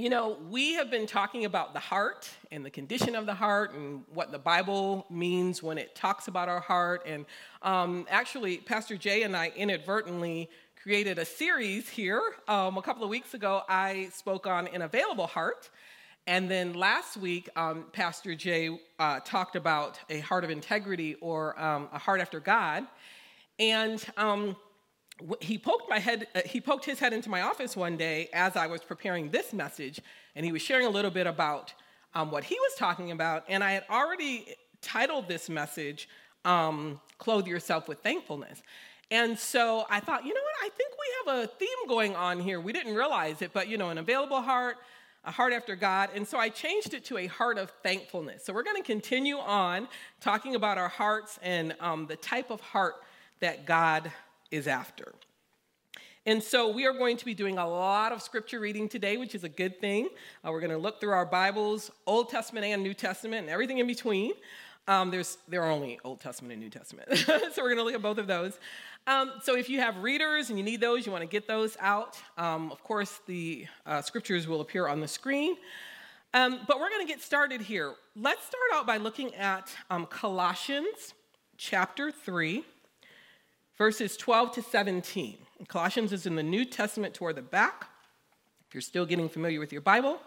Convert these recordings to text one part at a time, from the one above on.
you know, we have been talking about the heart and the condition of the heart and what the Bible means when it talks about our heart. And um, actually, Pastor Jay and I inadvertently created a series here. Um, a couple of weeks ago, I spoke on an available heart. And then last week, um, Pastor Jay uh, talked about a heart of integrity or um, a heart after God. And um, he poked my head uh, he poked his head into my office one day as i was preparing this message and he was sharing a little bit about um, what he was talking about and i had already titled this message um, clothe yourself with thankfulness. And so i thought you know what i think we have a theme going on here. We didn't realize it but you know an available heart a heart after god. And so i changed it to a heart of thankfulness. So we're going to continue on talking about our hearts and um, the type of heart that god is after. And so we are going to be doing a lot of scripture reading today, which is a good thing. Uh, we're going to look through our Bibles, Old Testament and New Testament, and everything in between. Um, there's there are only Old Testament and New Testament, so we're going to look at both of those. Um, so if you have readers and you need those, you want to get those out. Um, of course, the uh, scriptures will appear on the screen. Um, but we're going to get started here. Let's start out by looking at um, Colossians chapter three verses 12 to 17. Colossians is in the New Testament toward the back, if you're still getting familiar with your Bible.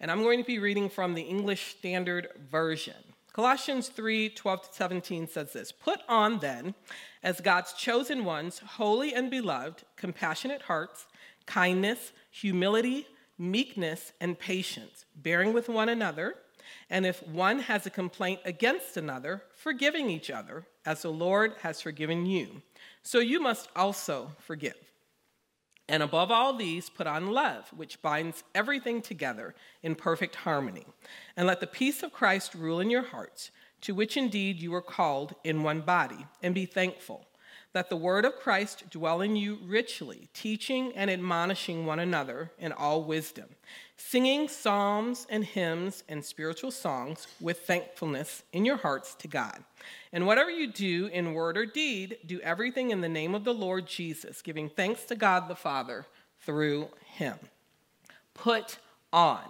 And I'm going to be reading from the English Standard Version. Colossians 3 12 to 17 says this Put on then, as God's chosen ones, holy and beloved, compassionate hearts, kindness, humility, meekness, and patience, bearing with one another. And if one has a complaint against another, forgiving each other, as the Lord has forgiven you. So you must also forgive. And above all these, put on love, which binds everything together in perfect harmony. And let the peace of Christ rule in your hearts, to which indeed you were called in one body, and be thankful. Let the word of Christ dwell in you richly, teaching and admonishing one another in all wisdom, singing psalms and hymns and spiritual songs with thankfulness in your hearts to God. And whatever you do in word or deed, do everything in the name of the Lord Jesus, giving thanks to God the Father through him. Put on.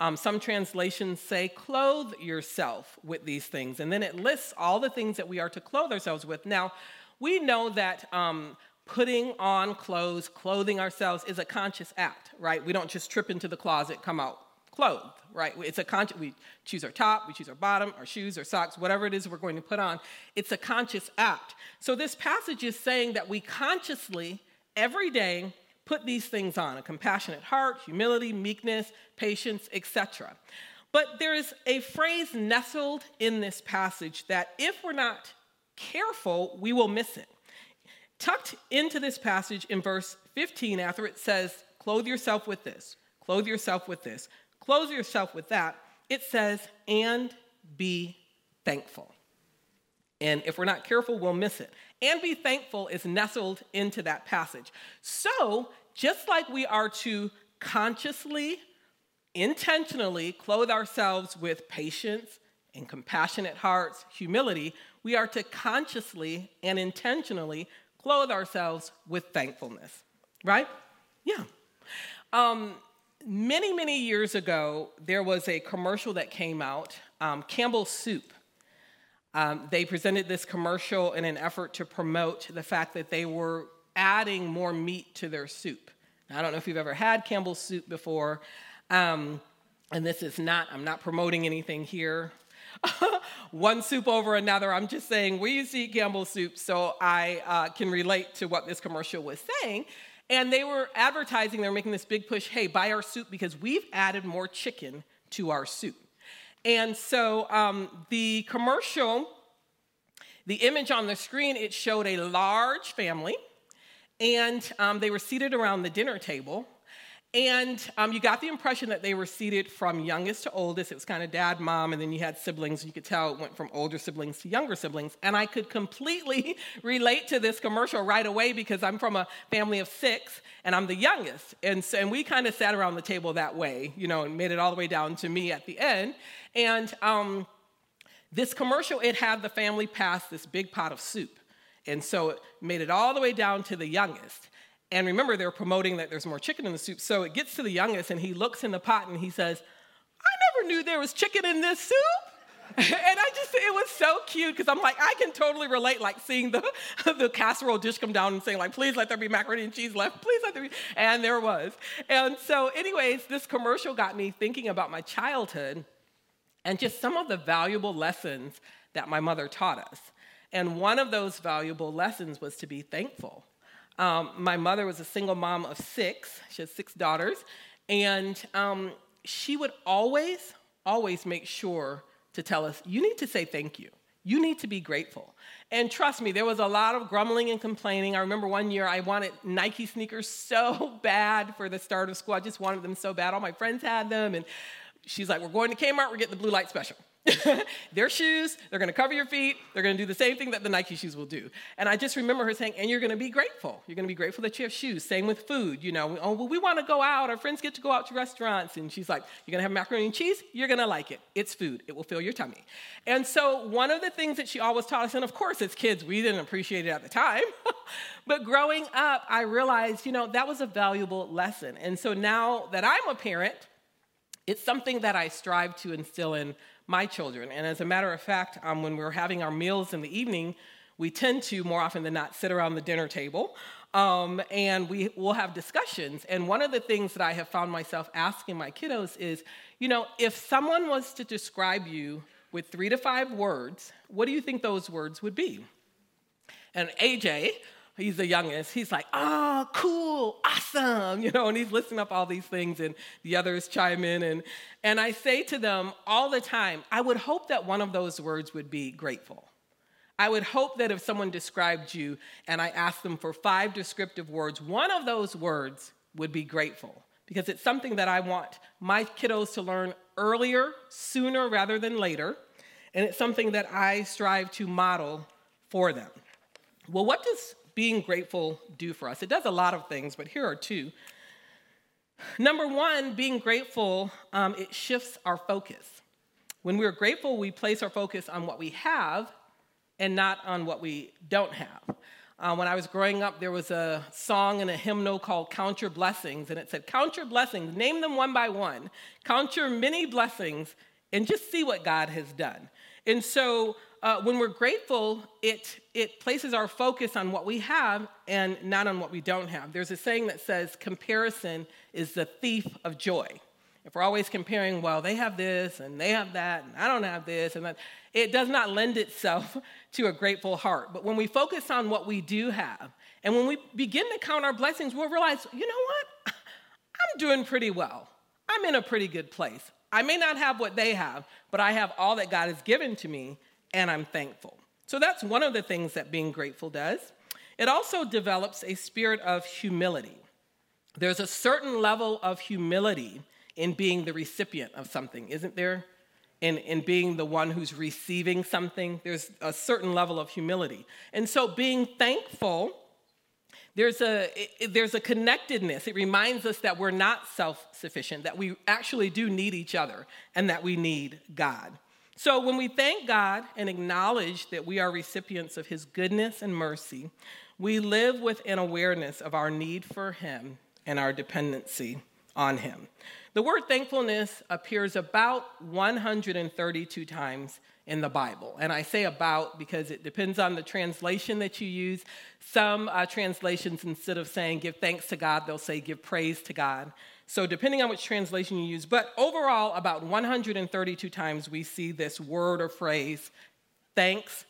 Um, some translations say, clothe yourself with these things. And then it lists all the things that we are to clothe ourselves with. Now, we know that um, putting on clothes, clothing ourselves is a conscious act, right? We don't just trip into the closet, come out clothed, right? It's a conscious, we choose our top, we choose our bottom, our shoes, our socks, whatever it is we're going to put on. It's a conscious act. So this passage is saying that we consciously, every day, put these things on a compassionate heart, humility, meekness, patience, etc. But there is a phrase nestled in this passage that if we're not careful, we will miss it. Tucked into this passage in verse 15, after it says, Clothe yourself with this, clothe yourself with this, clothe yourself with that, it says, and be thankful. And if we're not careful, we'll miss it. And be thankful is nestled into that passage. So, just like we are to consciously, intentionally clothe ourselves with patience and compassionate hearts, humility, we are to consciously and intentionally clothe ourselves with thankfulness, right? Yeah. Um, many, many years ago, there was a commercial that came out, um, Campbell's Soup. Um, they presented this commercial in an effort to promote the fact that they were adding more meat to their soup. Now, I don't know if you've ever had Campbell's Soup before, um, and this is not, I'm not promoting anything here. one soup over another. I'm just saying we used to eat Campbell's soup, so I uh, can relate to what this commercial was saying. And they were advertising, they were making this big push hey, buy our soup because we've added more chicken to our soup. And so um, the commercial, the image on the screen, it showed a large family, and um, they were seated around the dinner table. And um, you got the impression that they were seated from youngest to oldest. It was kind of dad, mom, and then you had siblings. You could tell it went from older siblings to younger siblings. And I could completely relate to this commercial right away because I'm from a family of six and I'm the youngest. And, so, and we kind of sat around the table that way, you know, and made it all the way down to me at the end. And um, this commercial, it had the family pass this big pot of soup. And so it made it all the way down to the youngest. And remember, they're promoting that there's more chicken in the soup. So it gets to the youngest, and he looks in the pot and he says, I never knew there was chicken in this soup. and I just, it was so cute because I'm like, I can totally relate, like seeing the, the casserole dish come down and saying, like, please let there be macaroni and cheese left, please let there be. And there was. And so, anyways, this commercial got me thinking about my childhood and just some of the valuable lessons that my mother taught us. And one of those valuable lessons was to be thankful. Um, my mother was a single mom of six, she had six daughters, and um, she would always, always make sure to tell us, you need to say thank you. You need to be grateful. And trust me, there was a lot of grumbling and complaining. I remember one year I wanted Nike sneakers so bad for the start of school. I just wanted them so bad. All my friends had them. And she's like, We're going to Kmart, we're getting the blue light special. Their shoes, they're gonna cover your feet, they're gonna do the same thing that the Nike shoes will do. And I just remember her saying, and you're gonna be grateful. You're gonna be grateful that you have shoes. Same with food, you know, oh, well, we wanna go out, our friends get to go out to restaurants. And she's like, you're gonna have macaroni and cheese, you're gonna like it. It's food, it will fill your tummy. And so, one of the things that she always taught us, and of course, as kids, we didn't appreciate it at the time, but growing up, I realized, you know, that was a valuable lesson. And so now that I'm a parent, it's something that I strive to instill in my children. And as a matter of fact, um, when we're having our meals in the evening, we tend to more often than not sit around the dinner table um, and we will have discussions. And one of the things that I have found myself asking my kiddos is, you know, if someone was to describe you with three to five words, what do you think those words would be? And AJ, he's the youngest, he's like, oh, cool, awesome, you know, and he's listing up all these things, and the others chime in. And, and I say to them all the time, I would hope that one of those words would be grateful. I would hope that if someone described you and I asked them for five descriptive words, one of those words would be grateful because it's something that I want my kiddos to learn earlier, sooner rather than later, and it's something that I strive to model for them. Well, what does being grateful do for us? It does a lot of things, but here are two. Number one, being grateful, um, it shifts our focus. When we're grateful, we place our focus on what we have and not on what we don't have. Uh, when I was growing up, there was a song and a hymnal called Count Your Blessings, and it said, Count your blessings, name them one by one, count your many blessings, and just see what God has done. And so uh, when we're grateful, it, it places our focus on what we have and not on what we don't have. There's a saying that says, comparison is the thief of joy. If we're always comparing, well, they have this and they have that, and I don't have this, and that, it does not lend itself to a grateful heart. But when we focus on what we do have, and when we begin to count our blessings, we'll realize, you know what? I'm doing pretty well. I'm in a pretty good place. I may not have what they have, but I have all that God has given to me, and I'm thankful. So that's one of the things that being grateful does. It also develops a spirit of humility. There's a certain level of humility in being the recipient of something, isn't there? In, in being the one who's receiving something, there's a certain level of humility. And so being thankful, there's a, it, there's a connectedness. It reminds us that we're not self sufficient, that we actually do need each other, and that we need God. So when we thank God and acknowledge that we are recipients of His goodness and mercy, we live with an awareness of our need for Him and our dependency on Him. The word thankfulness appears about 132 times in the Bible. And I say about because it depends on the translation that you use. Some uh, translations, instead of saying give thanks to God, they'll say give praise to God. So, depending on which translation you use, but overall, about 132 times we see this word or phrase, thanks,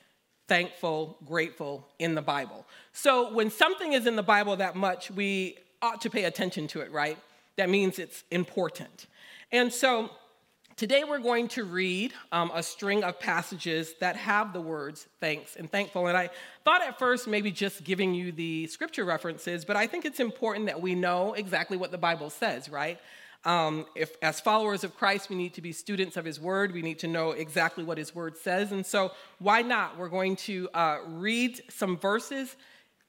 thankful, grateful, in the Bible. So, when something is in the Bible that much, we ought to pay attention to it, right? That means it's important. And so, Today, we're going to read um, a string of passages that have the words thanks and thankful. And I thought at first maybe just giving you the scripture references, but I think it's important that we know exactly what the Bible says, right? Um, if, as followers of Christ, we need to be students of His Word. We need to know exactly what His Word says. And so, why not? We're going to uh, read some verses,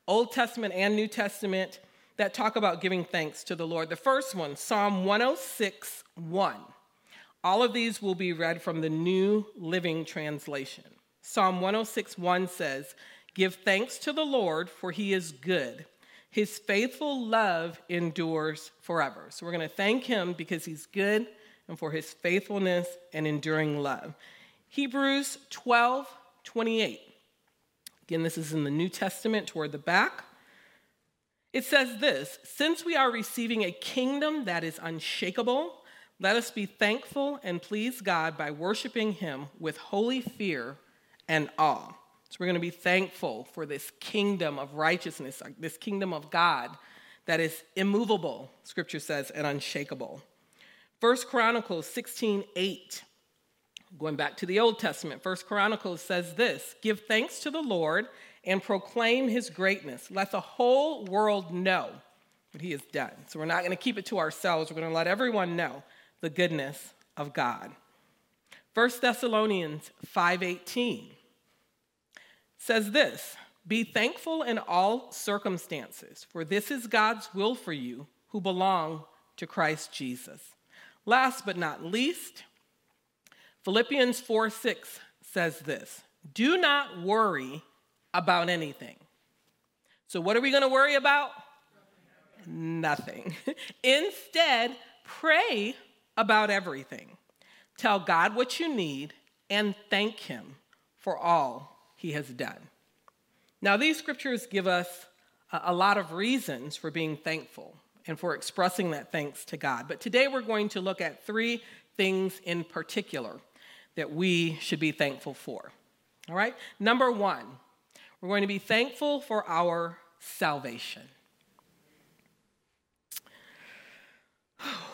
Old Testament and New Testament, that talk about giving thanks to the Lord. The first one, Psalm 106 1. All of these will be read from the New Living Translation. Psalm 106 1 says, Give thanks to the Lord, for he is good. His faithful love endures forever. So we're going to thank him because he's good and for his faithfulness and enduring love. Hebrews 12 28. Again, this is in the New Testament toward the back. It says this Since we are receiving a kingdom that is unshakable, let us be thankful and please God by worshiping him with holy fear and awe. So we're going to be thankful for this kingdom of righteousness, uh, this kingdom of God that is immovable, scripture says, and unshakable. First Chronicles 16 8. Going back to the Old Testament, First Chronicles says this Give thanks to the Lord and proclaim his greatness. Let the whole world know what he has done. So we're not going to keep it to ourselves. We're going to let everyone know the goodness of God. 1 Thessalonians 5:18 says this, "Be thankful in all circumstances, for this is God's will for you who belong to Christ Jesus." Last but not least, Philippians 4 6 says this Do not worry about anything. So, what are we going to worry about? Nothing. Instead, pray about everything. Tell God what you need and thank Him for all He has done. Now, these scriptures give us a lot of reasons for being thankful and for expressing that thanks to God. But today we're going to look at three things in particular that we should be thankful for. All right? Number one, we're going to be thankful for our salvation.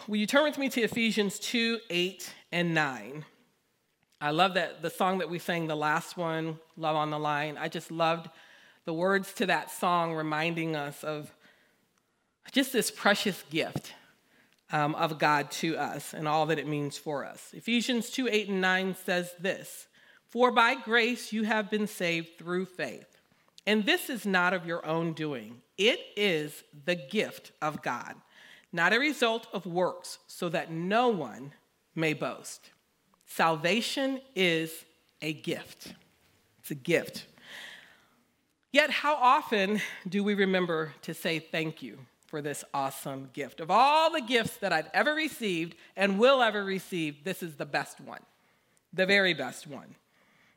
Will you turn with me to Ephesians 2 8 and 9? I love that the song that we sang, the last one, Love on the Line. I just loved the words to that song reminding us of just this precious gift um, of God to us and all that it means for us. Ephesians 2 8 and 9 says this For by grace you have been saved through faith. And this is not of your own doing, it is the gift of God not a result of works, so that no one may boast. Salvation is a gift. It's a gift. Yet, how often do we remember to say thank you for this awesome gift? Of all the gifts that I've ever received and will ever receive, this is the best one, the very best one.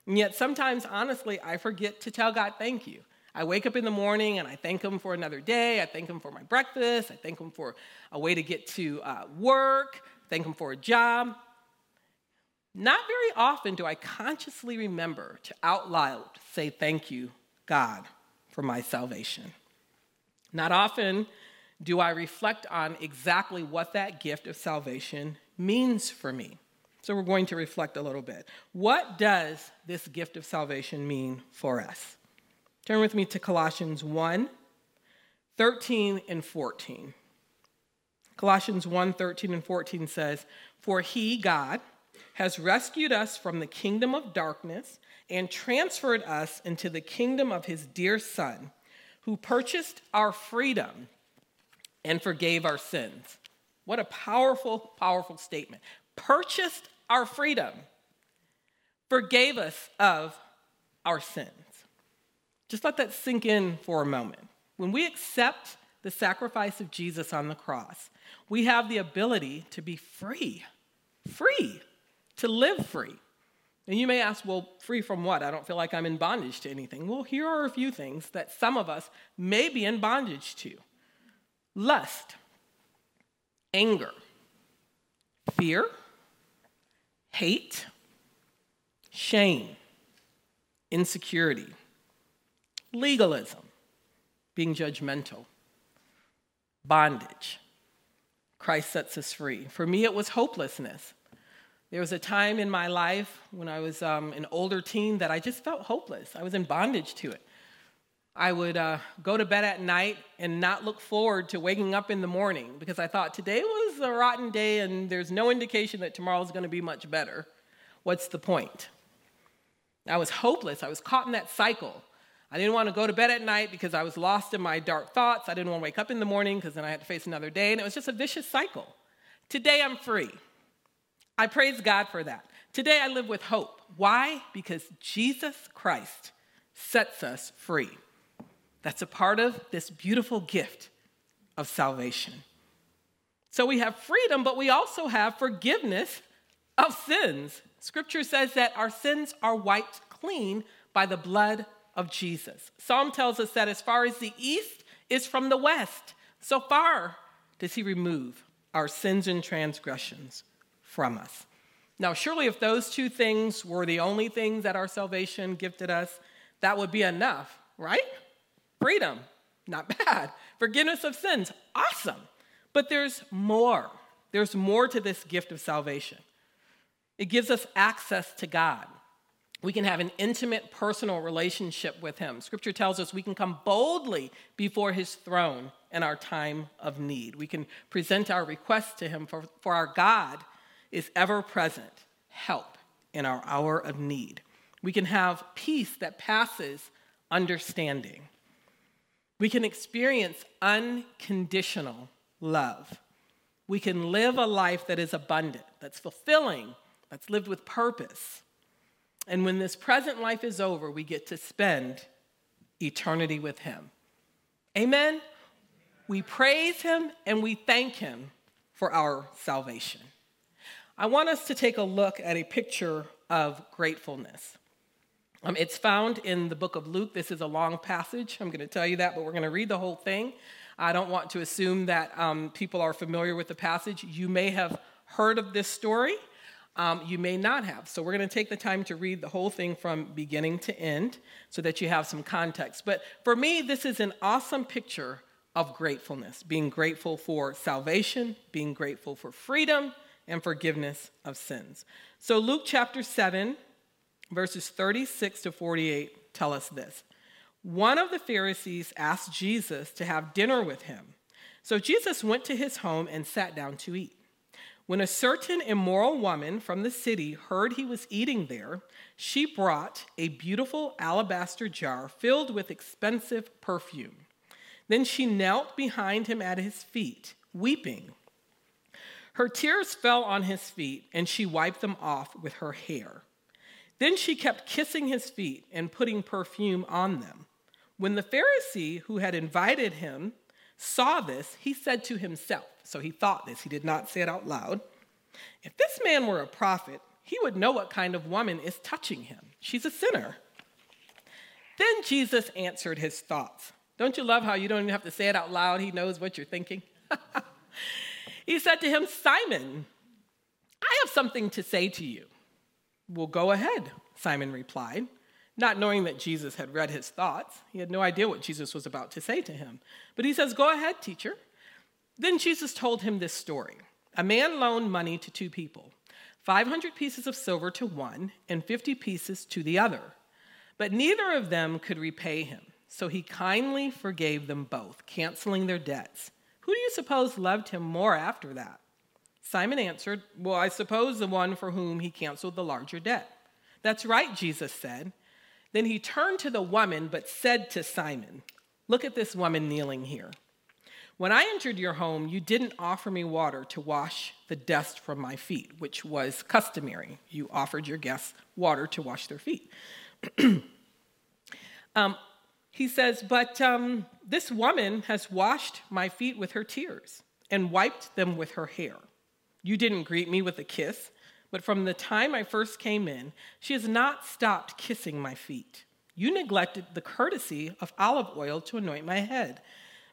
And yet, sometimes, honestly, I forget to tell God thank you. I wake up in the morning and I thank Him for another day. I thank Him for my breakfast. I thank Him for a way to get to uh, work. Thank Him for a job. Not very often do I consciously remember to out loud say thank you, God, for my salvation. Not often do I reflect on exactly what that gift of salvation means for me. So we're going to reflect a little bit. What does this gift of salvation mean for us? Turn with me to Colossians 1 13 and 14. Colossians 1 13 and 14 says, For he, God, has rescued us from the kingdom of darkness and transferred us into the kingdom of his dear Son, who purchased our freedom and forgave our sins. What a powerful, powerful statement. Purchased our freedom, forgave us of our sins. Just let that sink in for a moment. When we accept the sacrifice of Jesus on the cross, we have the ability to be free, free, to live free. And you may ask, well, free from what? I don't feel like I'm in bondage to anything. Well, here are a few things that some of us may be in bondage to lust, anger, fear, hate, shame, insecurity legalism, being judgmental, bondage. Christ sets us free. For me, it was hopelessness. There was a time in my life when I was um, an older teen that I just felt hopeless. I was in bondage to it. I would uh, go to bed at night and not look forward to waking up in the morning because I thought today was a rotten day and there's no indication that tomorrow is going to be much better. What's the point? I was hopeless. I was caught in that cycle. I didn't want to go to bed at night because I was lost in my dark thoughts. I didn't want to wake up in the morning because then I had to face another day. And it was just a vicious cycle. Today I'm free. I praise God for that. Today I live with hope. Why? Because Jesus Christ sets us free. that's a part of this beautiful gift of salvation. So we have freedom, but we also have forgiveness of sins. Scripture says that our sins are wiped clean by the blood of Jesus. Psalm tells us that as far as the east is from the west, so far does he remove our sins and transgressions from us. Now, surely, if those two things were the only things that our salvation gifted us, that would be enough, right? Freedom, not bad. Forgiveness of sins, awesome. But there's more. There's more to this gift of salvation. It gives us access to God. We can have an intimate personal relationship with Him. Scripture tells us we can come boldly before His throne in our time of need. We can present our requests to Him, for, for our God is ever present help in our hour of need. We can have peace that passes understanding. We can experience unconditional love. We can live a life that is abundant, that's fulfilling, that's lived with purpose. And when this present life is over, we get to spend eternity with Him. Amen? We praise Him and we thank Him for our salvation. I want us to take a look at a picture of gratefulness. Um, it's found in the book of Luke. This is a long passage. I'm going to tell you that, but we're going to read the whole thing. I don't want to assume that um, people are familiar with the passage. You may have heard of this story, um, you may not have. So we're going to take the time to read the whole thing from beginning to end so that you have some context. But for me, this is an awesome picture of gratefulness being grateful for salvation, being grateful for freedom, and forgiveness of sins. So Luke chapter 7, verses 36 to 48 tell us this. One of the Pharisees asked Jesus to have dinner with him. So Jesus went to his home and sat down to eat. When a certain immoral woman from the city heard he was eating there, she brought a beautiful alabaster jar filled with expensive perfume. Then she knelt behind him at his feet, weeping. Her tears fell on his feet, and she wiped them off with her hair. Then she kept kissing his feet and putting perfume on them. When the Pharisee who had invited him saw this, he said to himself, so he thought this, he did not say it out loud. If this man were a prophet, he would know what kind of woman is touching him. She's a sinner. Then Jesus answered his thoughts. Don't you love how you don't even have to say it out loud? He knows what you're thinking. he said to him, Simon, I have something to say to you. Well, go ahead, Simon replied, not knowing that Jesus had read his thoughts. He had no idea what Jesus was about to say to him. But he says, Go ahead, teacher. Then Jesus told him this story A man loaned money to two people 500 pieces of silver to one and 50 pieces to the other. But neither of them could repay him. So he kindly forgave them both, canceling their debts. Who do you suppose loved him more after that? Simon answered, Well, I suppose the one for whom he canceled the larger debt. That's right, Jesus said. Then he turned to the woman, but said to Simon, Look at this woman kneeling here. When I entered your home, you didn't offer me water to wash the dust from my feet, which was customary. You offered your guests water to wash their feet. um, he says, But um, this woman has washed my feet with her tears and wiped them with her hair. You didn't greet me with a kiss, but from the time I first came in, she has not stopped kissing my feet. You neglected the courtesy of olive oil to anoint my head,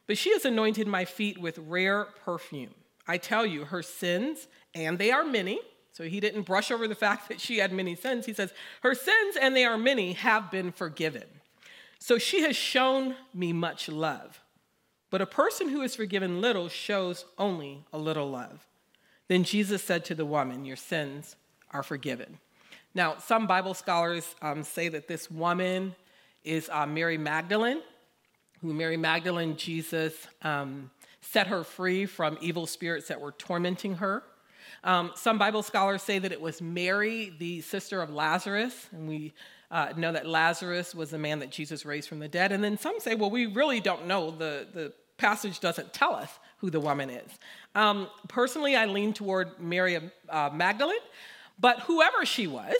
but she has anointed my feet with rare perfume. I tell you, her sins, and they are many, so he didn't brush over the fact that she had many sins. He says, Her sins, and they are many, have been forgiven. So she has shown me much love. But a person who is forgiven little shows only a little love. Then Jesus said to the woman, Your sins are forgiven. Now, some Bible scholars um, say that this woman is uh, Mary Magdalene, who Mary Magdalene, Jesus um, set her free from evil spirits that were tormenting her. Um, some Bible scholars say that it was Mary, the sister of Lazarus, and we uh, know that Lazarus was the man that Jesus raised from the dead. And then some say, well, we really don't know. The, the passage doesn't tell us who the woman is. Um, personally, I lean toward Mary uh, Magdalene, but whoever she was,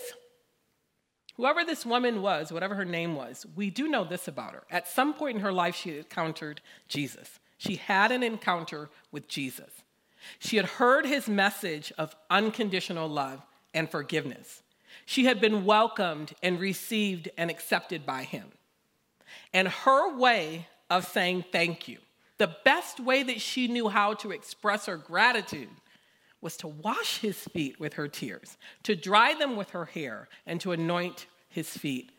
whoever this woman was, whatever her name was, we do know this about her. At some point in her life, she encountered Jesus. She had an encounter with Jesus. She had heard his message of unconditional love and forgiveness. She had been welcomed and received and accepted by him. And her way of saying thank you, the best way that she knew how to express her gratitude, was to wash his feet with her tears, to dry them with her hair, and to anoint his feet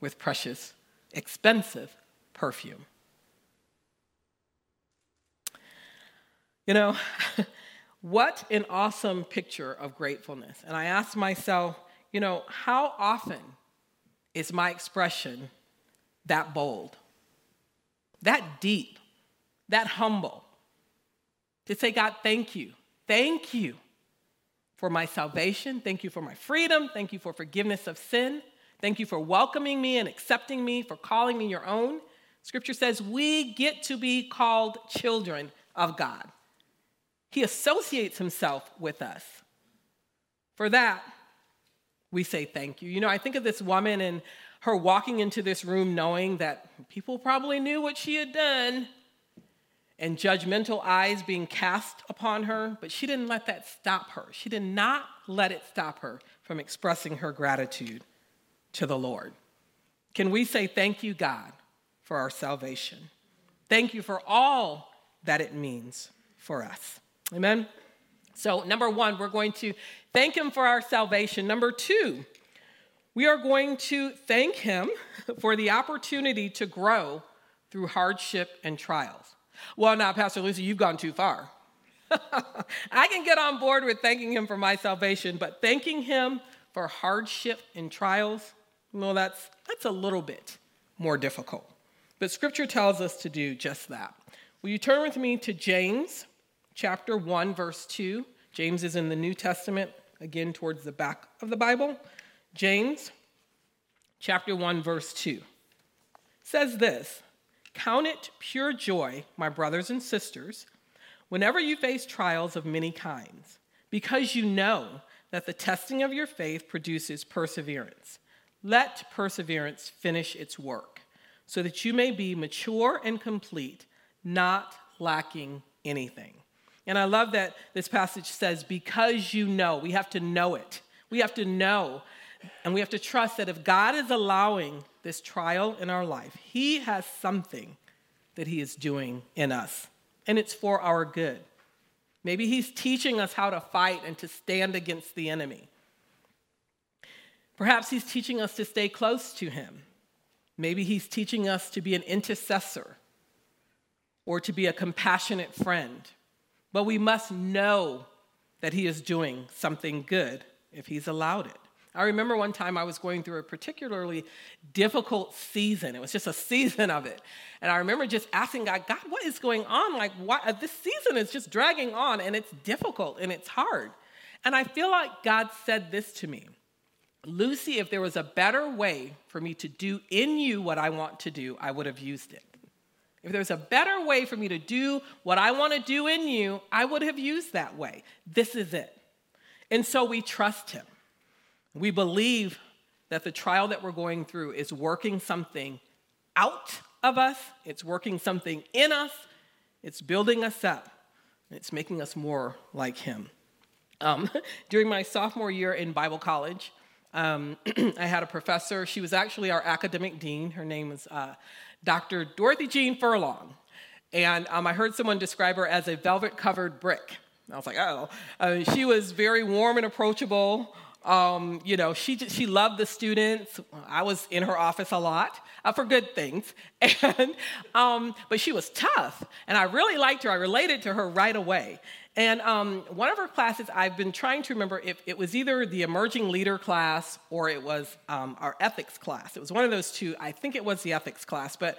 with precious, expensive perfume. You know, what an awesome picture of gratefulness. And I asked myself, you know, how often is my expression that bold, that deep, that humble? To say, God, thank you. Thank you for my salvation. Thank you for my freedom. Thank you for forgiveness of sin. Thank you for welcoming me and accepting me, for calling me your own. Scripture says we get to be called children of God. He associates himself with us. For that, we say thank you. You know, I think of this woman and her walking into this room knowing that people probably knew what she had done and judgmental eyes being cast upon her, but she didn't let that stop her. She did not let it stop her from expressing her gratitude to the Lord. Can we say thank you, God, for our salvation? Thank you for all that it means for us. Amen? So, number one, we're going to thank Him for our salvation. Number two, we are going to thank Him for the opportunity to grow through hardship and trials. Well, now, Pastor Lucy, you've gone too far. I can get on board with thanking Him for my salvation, but thanking Him for hardship and trials, well, that's, that's a little bit more difficult. But Scripture tells us to do just that. Will you turn with me to James chapter 1, verse 2? James is in the New Testament, again towards the back of the Bible. James chapter 1, verse 2 says this Count it pure joy, my brothers and sisters, whenever you face trials of many kinds, because you know that the testing of your faith produces perseverance. Let perseverance finish its work, so that you may be mature and complete, not lacking anything. And I love that this passage says, because you know, we have to know it. We have to know, and we have to trust that if God is allowing this trial in our life, He has something that He is doing in us, and it's for our good. Maybe He's teaching us how to fight and to stand against the enemy. Perhaps He's teaching us to stay close to Him. Maybe He's teaching us to be an intercessor or to be a compassionate friend but we must know that He is doing something good if He's allowed it. I remember one time I was going through a particularly difficult season. It was just a season of it. And I remember just asking God, God, what is going on? Like, what, uh, this season is just dragging on and it's difficult and it's hard. And I feel like God said this to me Lucy, if there was a better way for me to do in you what I want to do, I would have used it. If there's a better way for me to do what I want to do in you, I would have used that way. This is it. And so we trust him. We believe that the trial that we're going through is working something out of us, it's working something in us, it's building us up, it's making us more like him. Um, during my sophomore year in Bible college, um, I had a professor. She was actually our academic dean. Her name was uh, Dr. Dorothy Jean Furlong. And um, I heard someone describe her as a velvet covered brick. I was like, oh. Uh, she was very warm and approachable. Um, you know, she, she loved the students. I was in her office a lot uh, for good things. And, um, but she was tough. And I really liked her. I related to her right away. And um, one of her classes, I've been trying to remember if it was either the emerging leader class or it was um, our ethics class. It was one of those two. I think it was the ethics class. But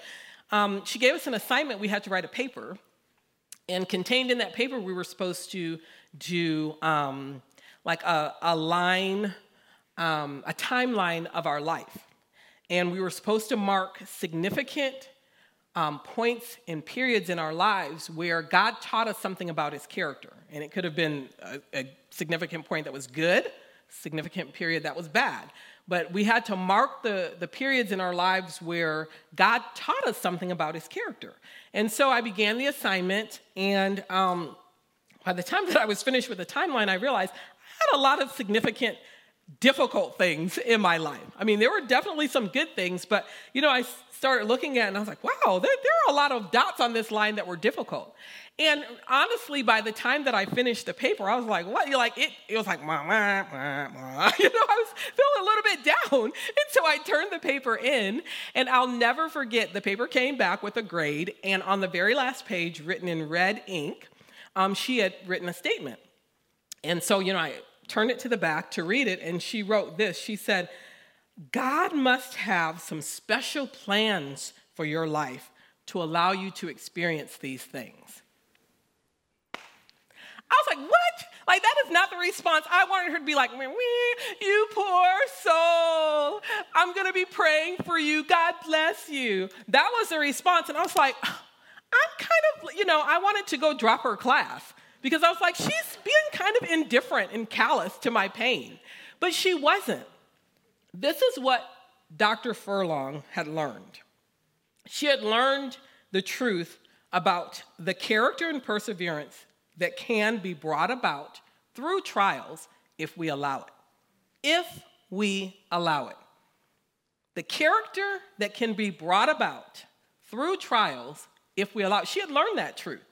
um, she gave us an assignment. We had to write a paper. And contained in that paper, we were supposed to do um, like a, a line, um, a timeline of our life. And we were supposed to mark significant um, points and periods in our lives where God taught us something about his character. And it could have been a, a significant point that was good significant period that was bad. But we had to mark the, the periods in our lives where God taught us something about his character. And so I began the assignment, and um, by the time that I was finished with the timeline, I realized had a lot of significant difficult things in my life. I mean, there were definitely some good things, but you know, I started looking at it and I was like, wow, there, there, are a lot of dots on this line that were difficult. And honestly, by the time that I finished the paper, I was like, what? You're like, it, it was like, wah, wah, wah, you know, I was feeling a little bit down. And so I turned the paper in, and I'll never forget the paper came back with a grade, and on the very last page, written in red ink, um, she had written a statement. And so, you know, I turned it to the back to read it, and she wrote this. She said, God must have some special plans for your life to allow you to experience these things. I was like, what? Like, that is not the response. I wanted her to be like, you poor soul. I'm going to be praying for you. God bless you. That was the response. And I was like, I'm kind of, you know, I wanted to go drop her class because I was like, she's being kind of indifferent and callous to my pain. But she wasn't. This is what Dr. Furlong had learned. She had learned the truth about the character and perseverance that can be brought about through trials if we allow it. If we allow it. The character that can be brought about through trials if we allow it. She had learned that truth.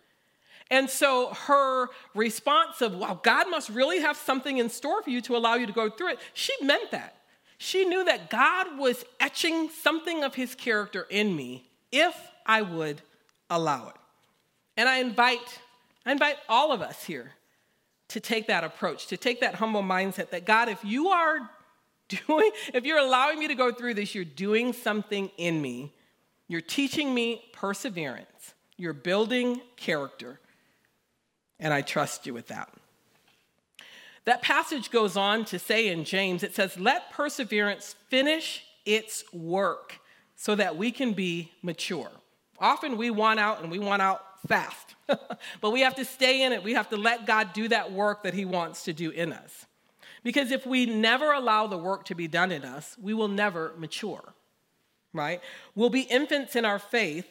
And so her response of, wow, God must really have something in store for you to allow you to go through it, she meant that. She knew that God was etching something of his character in me if I would allow it. And I invite, I invite all of us here to take that approach, to take that humble mindset that God, if you are doing, if you're allowing me to go through this, you're doing something in me. You're teaching me perseverance. You're building character and I trust you with that. That passage goes on to say in James, it says, Let perseverance finish its work so that we can be mature. Often we want out and we want out fast, but we have to stay in it. We have to let God do that work that He wants to do in us. Because if we never allow the work to be done in us, we will never mature, right? We'll be infants in our faith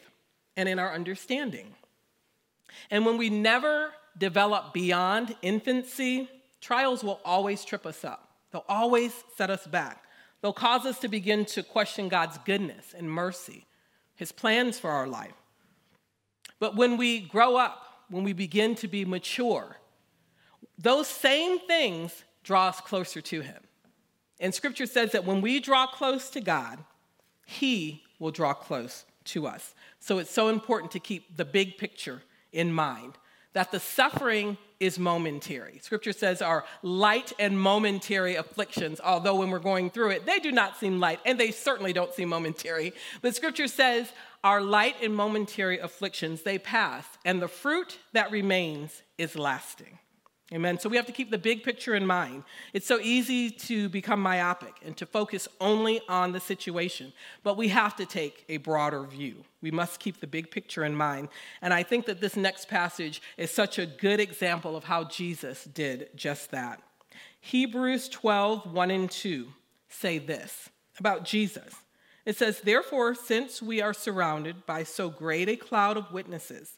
and in our understanding. And when we never develop beyond infancy, trials will always trip us up. They'll always set us back. They'll cause us to begin to question God's goodness and mercy, His plans for our life. But when we grow up, when we begin to be mature, those same things draw us closer to Him. And Scripture says that when we draw close to God, He will draw close to us. So it's so important to keep the big picture in mind that the suffering is momentary. Scripture says our light and momentary afflictions, although when we're going through it, they do not seem light, and they certainly don't seem momentary. But Scripture says our light and momentary afflictions, they pass, and the fruit that remains is lasting. Amen. So we have to keep the big picture in mind. It's so easy to become myopic and to focus only on the situation, but we have to take a broader view. We must keep the big picture in mind. And I think that this next passage is such a good example of how Jesus did just that. Hebrews 12, 1 and 2 say this about Jesus. It says, Therefore, since we are surrounded by so great a cloud of witnesses,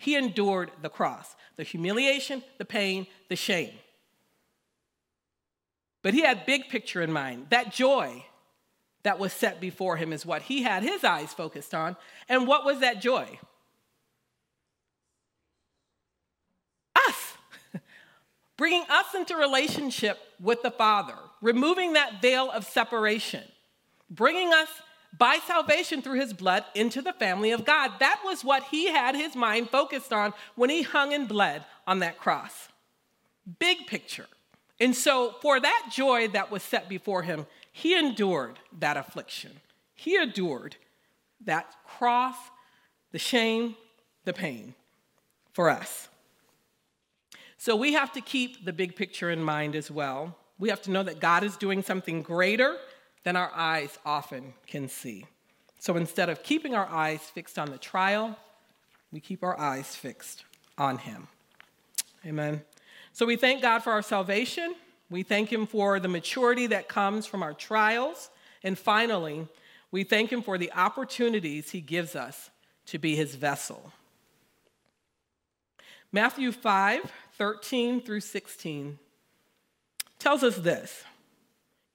he endured the cross the humiliation, the pain, the shame. But he had big picture in mind. That joy that was set before him is what he had his eyes focused on. And what was that joy? Us. Bringing us into relationship with the Father, removing that veil of separation, bringing us by salvation through his blood into the family of God. That was what he had his mind focused on when he hung and bled on that cross. Big picture. And so, for that joy that was set before him, He endured that affliction. He endured that cross, the shame, the pain for us. So we have to keep the big picture in mind as well. We have to know that God is doing something greater than our eyes often can see. So instead of keeping our eyes fixed on the trial, we keep our eyes fixed on Him. Amen. So we thank God for our salvation. We thank Him for the maturity that comes from our trials. And finally, we thank Him for the opportunities He gives us to be His vessel. Matthew 5 13 through 16 tells us this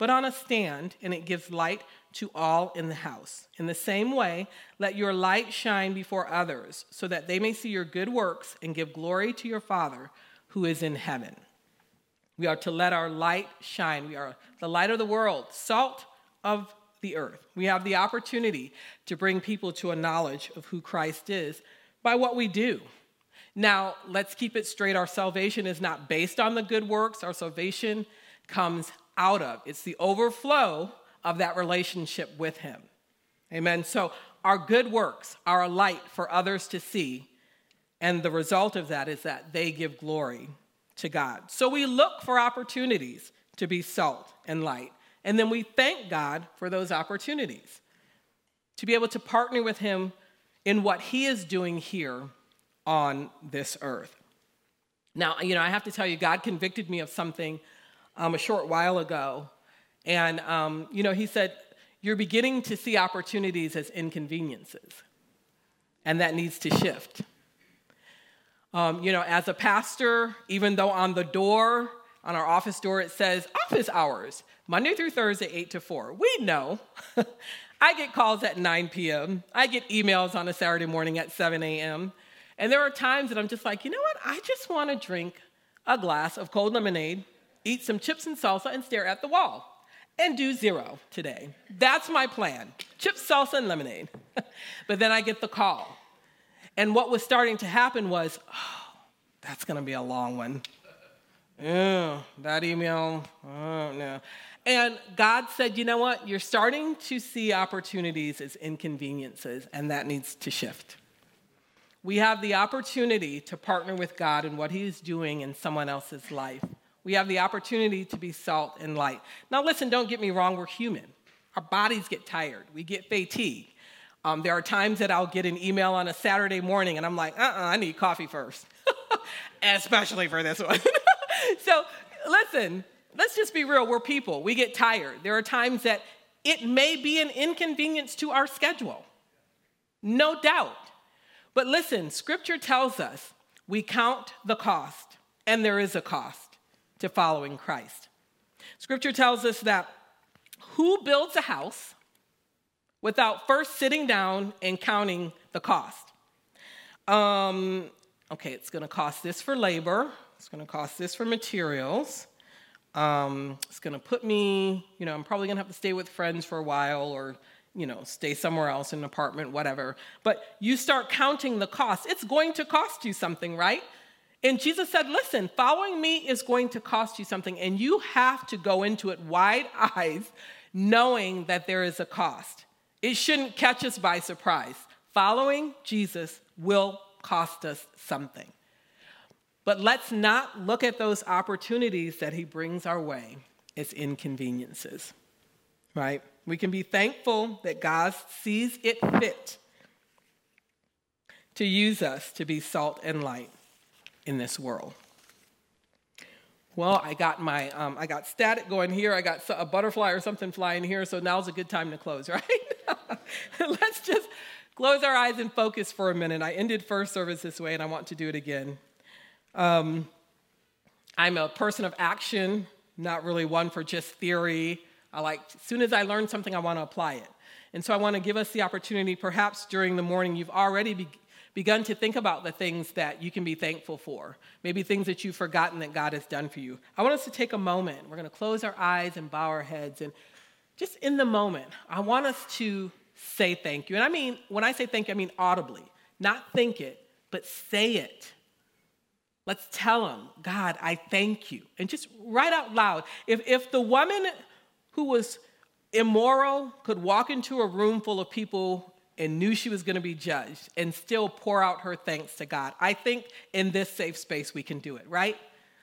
but on a stand, and it gives light to all in the house. In the same way, let your light shine before others, so that they may see your good works and give glory to your Father who is in heaven. We are to let our light shine. We are the light of the world, salt of the earth. We have the opportunity to bring people to a knowledge of who Christ is by what we do. Now, let's keep it straight. Our salvation is not based on the good works, our salvation comes out of. It's the overflow of that relationship with Him. Amen. So, our good works are a light for others to see, and the result of that is that they give glory to God. So, we look for opportunities to be salt and light, and then we thank God for those opportunities to be able to partner with Him in what He is doing here on this earth. Now, you know, I have to tell you, God convicted me of something um, a short while ago and, um, you know, he said, You're beginning to see opportunities as inconveniences, and that needs to shift. Um, you know, as a pastor, even though on the door, on our office door, it says office hours, Monday through Thursday, 8 to 4. We know. I get calls at 9 p.m., I get emails on a Saturday morning at 7 a.m. And there are times that I'm just like, you know what? I just want to drink a glass of cold lemonade, eat some chips and salsa, and stare at the wall and do zero today. That's my plan chips, salsa, and lemonade. but then I get the call. And what was starting to happen was, oh, that's to be a long one. Yeah, that email, oh, no. And God said, you know what? You're starting to see opportunities as inconveniences, and that needs to shift. We have the opportunity to partner with God in what He is doing in someone else's life. We have the opportunity to be salt and light. Now, listen, don't get me wrong, we're human. Our bodies get tired, we get fatigue. Um, there are times that I'll get an email on a Saturday morning and I'm like, uh uh-uh, uh I need coffee first, especially for this one. so, listen, let's just be real. We're people, we get tired. There are times that it may be an inconvenience to our schedule, no doubt. But listen, scripture tells us we count the cost, and there is a cost to following Christ. Scripture tells us that who builds a house without first sitting down and counting the cost? Um, okay, it's going to cost this for labor, it's going to cost this for materials. Um, it's going to put me, you know, I'm probably going to have to stay with friends for a while or, you know, stay somewhere else in an apartment, whatever. But you start counting the cost. It's going to cost you something, right? And Jesus said, Listen, following me is going to cost you something, and you have to go into it wide eyes, knowing that there is a cost. It shouldn't catch us by surprise. Following Jesus will cost us something. But let's not look at those opportunities that he brings our way as inconveniences, right? We can be thankful that God sees it fit to use us to be salt and light in this world. Well, I got my, um, I got static going here. I got a butterfly or something flying here. So now's a good time to close, right? Let's just close our eyes and focus for a minute. I ended first service this way, and I want to do it again. Um, I'm a person of action, not really one for just theory. I like, as soon as I learn something, I want to apply it. And so I want to give us the opportunity, perhaps during the morning, you've already be- begun to think about the things that you can be thankful for, maybe things that you've forgotten that God has done for you. I want us to take a moment. We're going to close our eyes and bow our heads. And just in the moment, I want us to say thank you. And I mean, when I say thank you, I mean audibly, not think it, but say it. Let's tell him, God, I thank you. And just right out loud. If, if the woman who was immoral could walk into a room full of people and knew she was going to be judged and still pour out her thanks to God, I think in this safe space we can do it, right?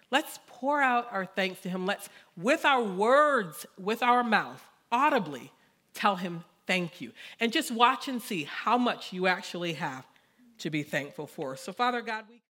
Let's pour out our thanks to Him. Let's, with our words, with our mouth, audibly, tell Him thank you. And just watch and see how much you actually have to be thankful for. So, Father God, we